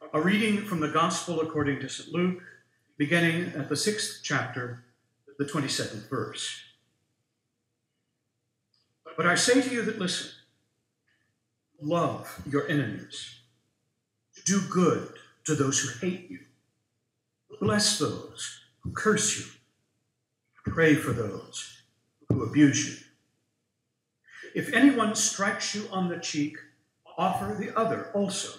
A reading from the Gospel according to St. Luke, beginning at the sixth chapter, the 27th verse. But I say to you that listen, love your enemies, do good to those who hate you, bless those who curse you, pray for those who abuse you. If anyone strikes you on the cheek, offer the other also.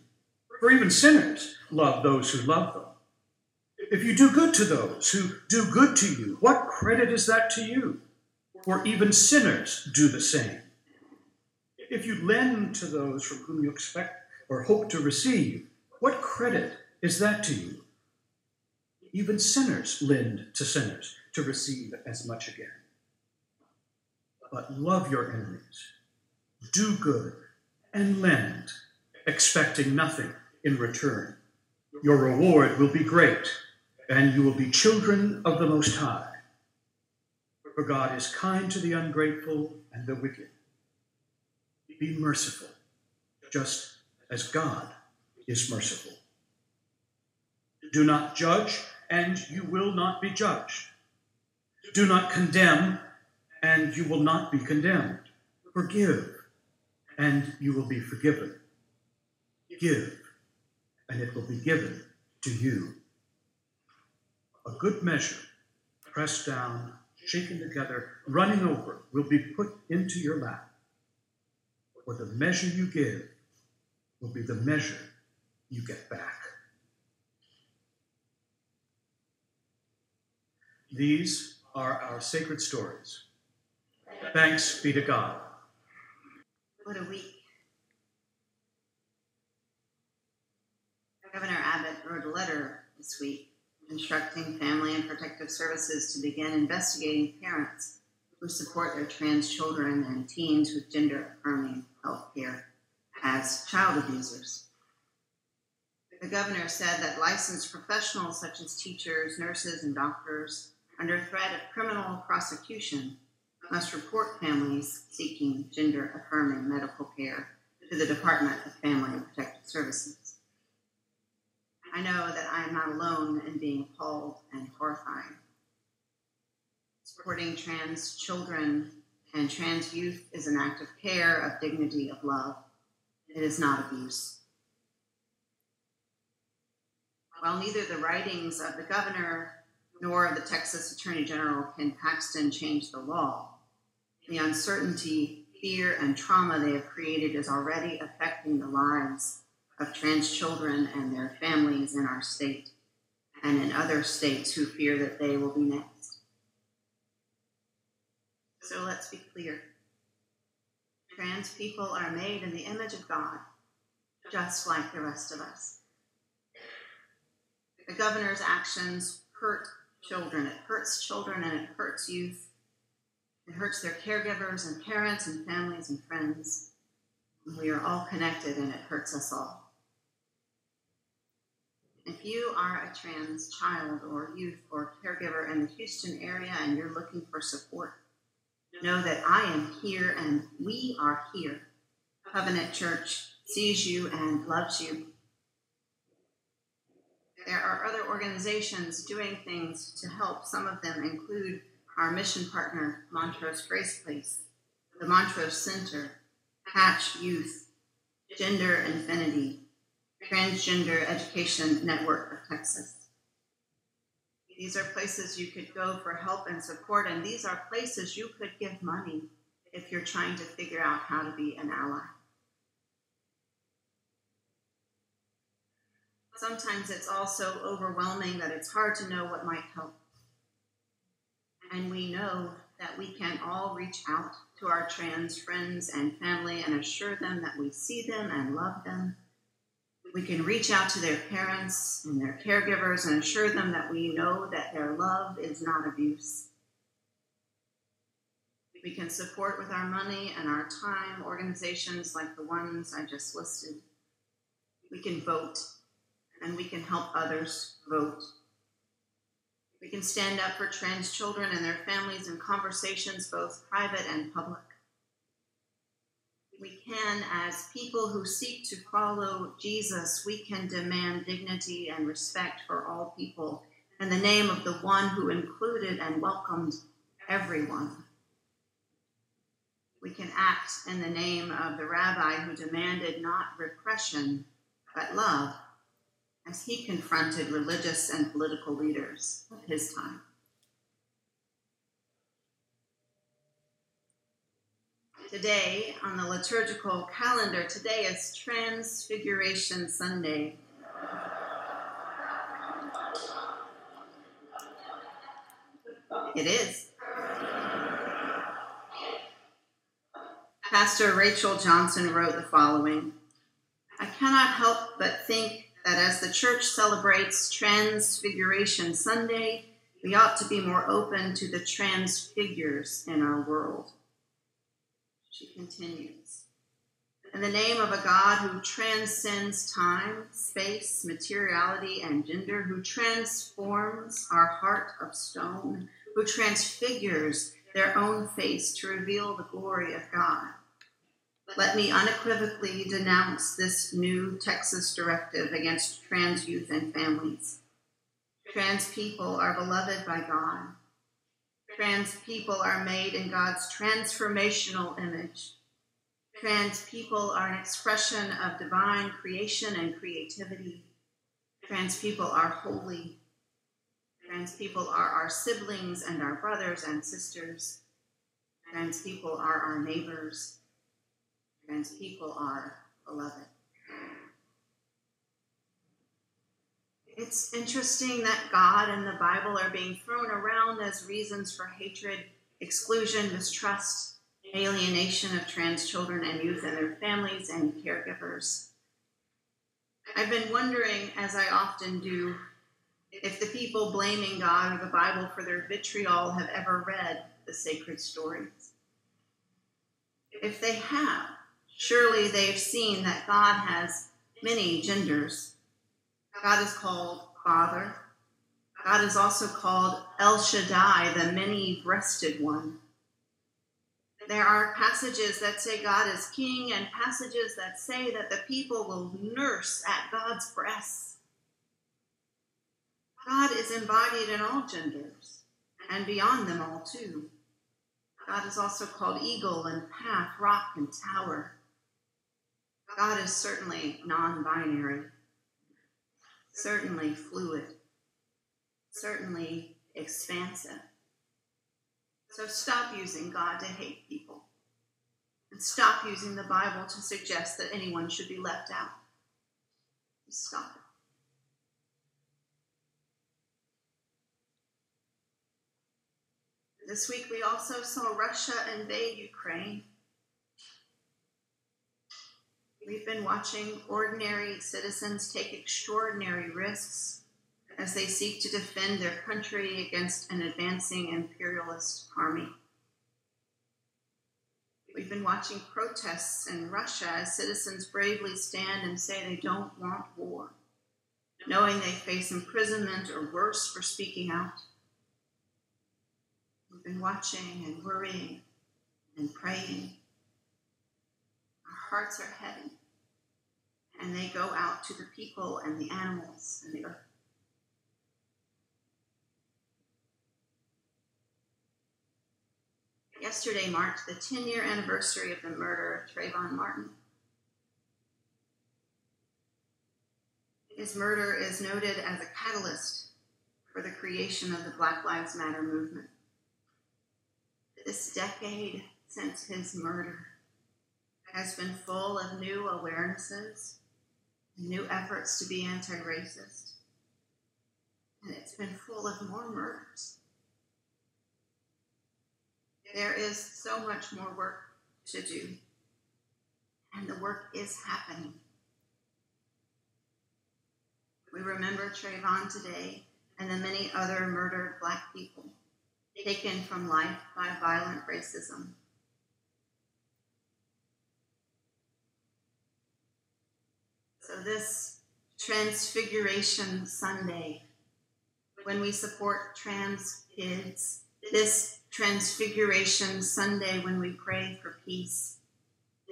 For even sinners love those who love them. If you do good to those who do good to you, what credit is that to you? For even sinners do the same. If you lend to those from whom you expect or hope to receive, what credit is that to you? Even sinners lend to sinners to receive as much again. But love your enemies, do good, and lend, expecting nothing in return. Your reward will be great, and you will be children of the Most High. For God is kind to the ungrateful and the wicked. Be merciful, just as God is merciful. Do not judge, and you will not be judged. Do not condemn, and you will not be condemned. Forgive, and you will be forgiven. Give, and it will be given to you. A good measure, pressed down, shaken together, running over, will be put into your lap. For the measure you give will be the measure you get back. These are our sacred stories. Thanks be to God. What a week. Governor Abbott wrote a letter this week instructing family and protective services to begin investigating parents who support their trans children and teens with gender affirming health care as child abusers. The governor said that licensed professionals such as teachers, nurses, and doctors, under threat of criminal prosecution, must report families seeking gender affirming medical care to the Department of Family and Protective Services. I know that I am not alone in being appalled and horrified. Supporting trans children and trans youth is an act of care, of dignity, of love. It is not abuse. While neither the writings of the governor nor the Texas Attorney General Ken Paxton change the law, the uncertainty, fear, and trauma they have created is already affecting the lives of trans children and their families in our state and in other states who fear that they will be next. So let's be clear. Trans people are made in the image of God, just like the rest of us. The governor's actions hurt children. It hurts children and it hurts youth. It hurts their caregivers and parents and families and friends. We are all connected and it hurts us all. If you are a trans child or youth or caregiver in the Houston area and you're looking for support, know that I am here and we are here. Covenant Church sees you and loves you. There are other organizations doing things to help. Some of them include our mission partner, Montrose Grace Place, the Montrose Center, Hatch Youth, Gender Infinity, Transgender Education Network of Texas. These are places you could go for help and support, and these are places you could give money if you're trying to figure out how to be an ally. Sometimes it's also overwhelming that it's hard to know what might help. And we know that we can all reach out to our trans friends and family and assure them that we see them and love them. We can reach out to their parents and their caregivers and assure them that we know that their love is not abuse. We can support with our money and our time organizations like the ones I just listed. We can vote and we can help others vote. We can stand up for trans children and their families in conversations, both private and public. We can, as people who seek to follow Jesus, we can demand dignity and respect for all people in the name of the one who included and welcomed everyone. We can act in the name of the rabbi who demanded not repression, but love as he confronted religious and political leaders of his time. Today, on the liturgical calendar, today is Transfiguration Sunday. It is. Pastor Rachel Johnson wrote the following I cannot help but think that as the church celebrates Transfiguration Sunday, we ought to be more open to the transfigures in our world. She continues. In the name of a God who transcends time, space, materiality, and gender, who transforms our heart of stone, who transfigures their own face to reveal the glory of God let me unequivocally denounce this new Texas directive against trans youth and families. Trans people are beloved by God. Trans people are made in God's transformational image. Trans people are an expression of divine creation and creativity. Trans people are holy. Trans people are our siblings and our brothers and sisters. Trans people are our neighbors trans people are beloved. It's interesting that God and the Bible are being thrown around as reasons for hatred, exclusion, mistrust, alienation of trans children and youth and their families and caregivers. I've been wondering, as I often do, if the people blaming God or the Bible for their vitriol have ever read the sacred stories. If they have, Surely they've seen that God has many genders. God is called Father. God is also called El Shaddai, the many breasted one. There are passages that say God is king and passages that say that the people will nurse at God's breasts. God is embodied in all genders and beyond them all, too. God is also called eagle and path, rock and tower. God is certainly non binary, certainly fluid, certainly expansive. So stop using God to hate people. And stop using the Bible to suggest that anyone should be left out. Stop it. This week we also saw Russia invade Ukraine. We've been watching ordinary citizens take extraordinary risks as they seek to defend their country against an advancing imperialist army. We've been watching protests in Russia as citizens bravely stand and say they don't want war, knowing they face imprisonment or worse for speaking out. We've been watching and worrying and praying hearts are heavy, and they go out to the people and the animals and the earth. Yesterday marked the 10 year anniversary of the murder of Trayvon Martin. His murder is noted as a catalyst for the creation of the Black Lives Matter movement. This decade since his murder has been full of new awarenesses, and new efforts to be anti racist, and it's been full of more murders. There is so much more work to do, and the work is happening. We remember Trayvon today and the many other murdered black people taken from life by violent racism. So, this Transfiguration Sunday, when we support trans kids, this Transfiguration Sunday, when we pray for peace,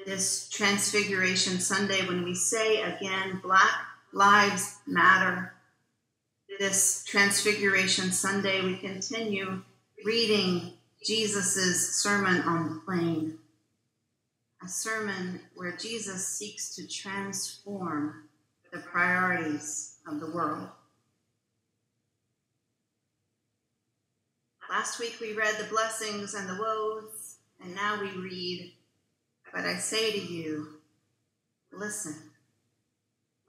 this Transfiguration Sunday, when we say again, Black Lives Matter, this Transfiguration Sunday, we continue reading Jesus' Sermon on the Plain, a sermon where Jesus seeks to transform the priorities of the world. Last week we read the blessings and the woes, and now we read, But I say to you, listen,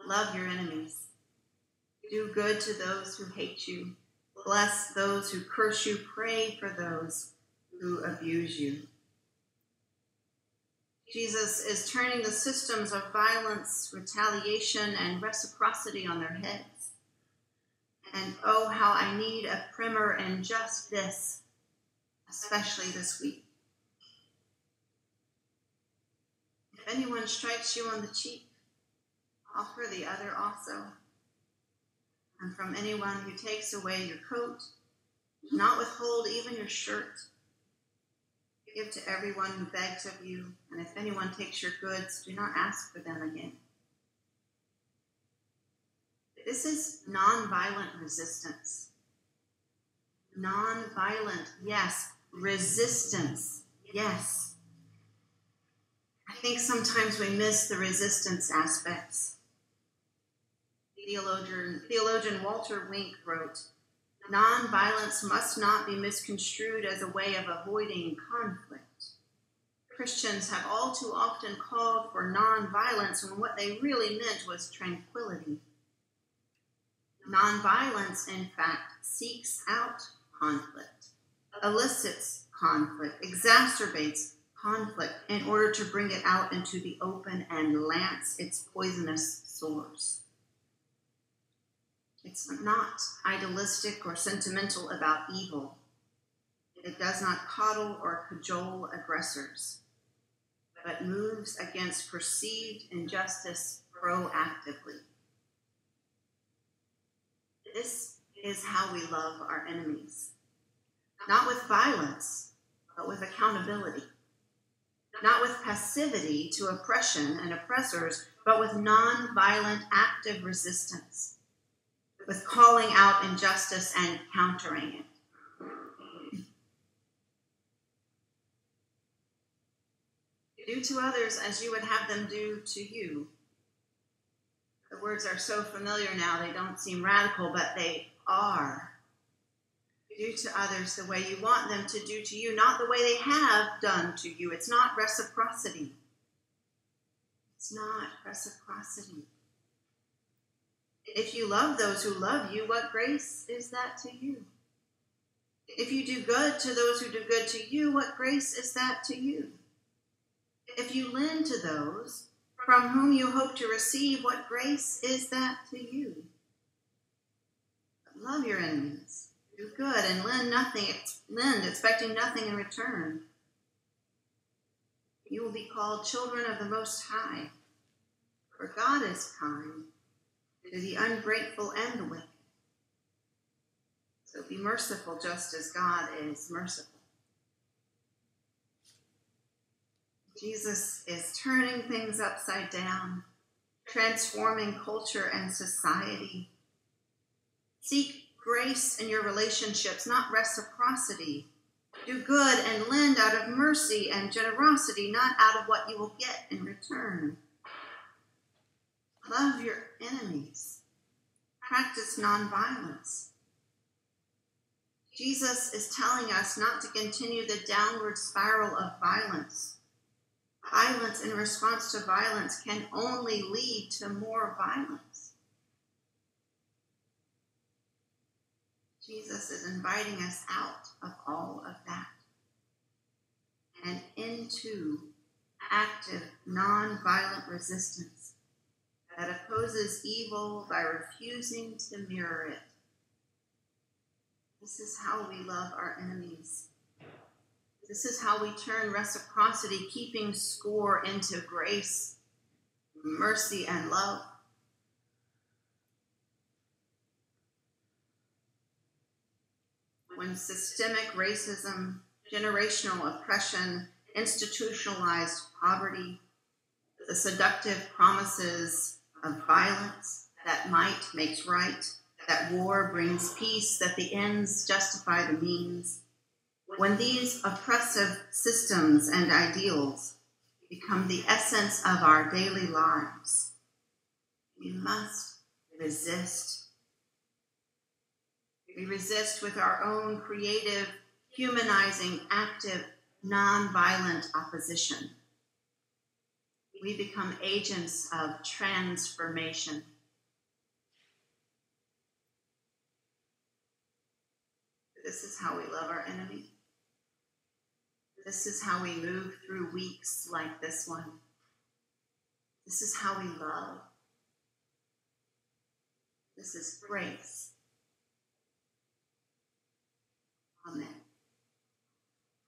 love your enemies, do good to those who hate you, bless those who curse you, pray for those who abuse you. Jesus is turning the systems of violence, retaliation, and reciprocity on their heads. And oh, how I need a primer in just this, especially this week. If anyone strikes you on the cheek, offer the other also. And from anyone who takes away your coat, do not withhold even your shirt. Give to everyone who begs of you, and if anyone takes your goods, do not ask for them again. This is nonviolent resistance. Nonviolent, yes. Resistance, yes. I think sometimes we miss the resistance aspects. Theologian, theologian Walter Wink wrote, Nonviolence must not be misconstrued as a way of avoiding conflict. Christians have all too often called for nonviolence when what they really meant was tranquility. Nonviolence, in fact, seeks out conflict, elicits conflict, exacerbates conflict in order to bring it out into the open and lance its poisonous sores. It's not idealistic or sentimental about evil. It does not coddle or cajole aggressors, but moves against perceived injustice proactively. This is how we love our enemies. Not with violence, but with accountability. Not with passivity to oppression and oppressors, but with non-violent active resistance with calling out injustice and countering it. Do to others as you would have them do to you. The words are so familiar now, they don't seem radical, but they are. Do to others the way you want them to do to you, not the way they have done to you. It's not reciprocity. It's not reciprocity. If you love those who love you, what grace is that to you? If you do good to those who do good to you, what grace is that to you? If you lend to those from whom you hope to receive, what grace is that to you? Love your enemies, do good, and lend nothing, lend expecting nothing in return. You will be called children of the Most High, for God is kind to the ungrateful and the wicked. So be merciful just as God is merciful. Jesus is turning things upside down, transforming culture and society. Seek grace in your relationships, not reciprocity. Do good and lend out of mercy and generosity, not out of what you will get in return. Love your enemies. Practice nonviolence. Jesus is telling us not to continue the downward spiral of violence. Violence in response to violence can only lead to more violence. Jesus is inviting us out of all of that and into active, nonviolent resistance opposes evil by refusing to mirror it. This is how we love our enemies. This is how we turn reciprocity, keeping score, into grace, mercy, and love. When systemic racism, generational oppression, institutionalized poverty, the seductive promises of violence that might makes right, that war brings peace, that the ends justify the means. When these oppressive systems and ideals become the essence of our daily lives, we must resist. We resist with our own creative, humanizing, active, nonviolent opposition we become agents of transformation. This is how we love our enemy. This is how we move through weeks like this one. This is how we love. This is grace. Amen.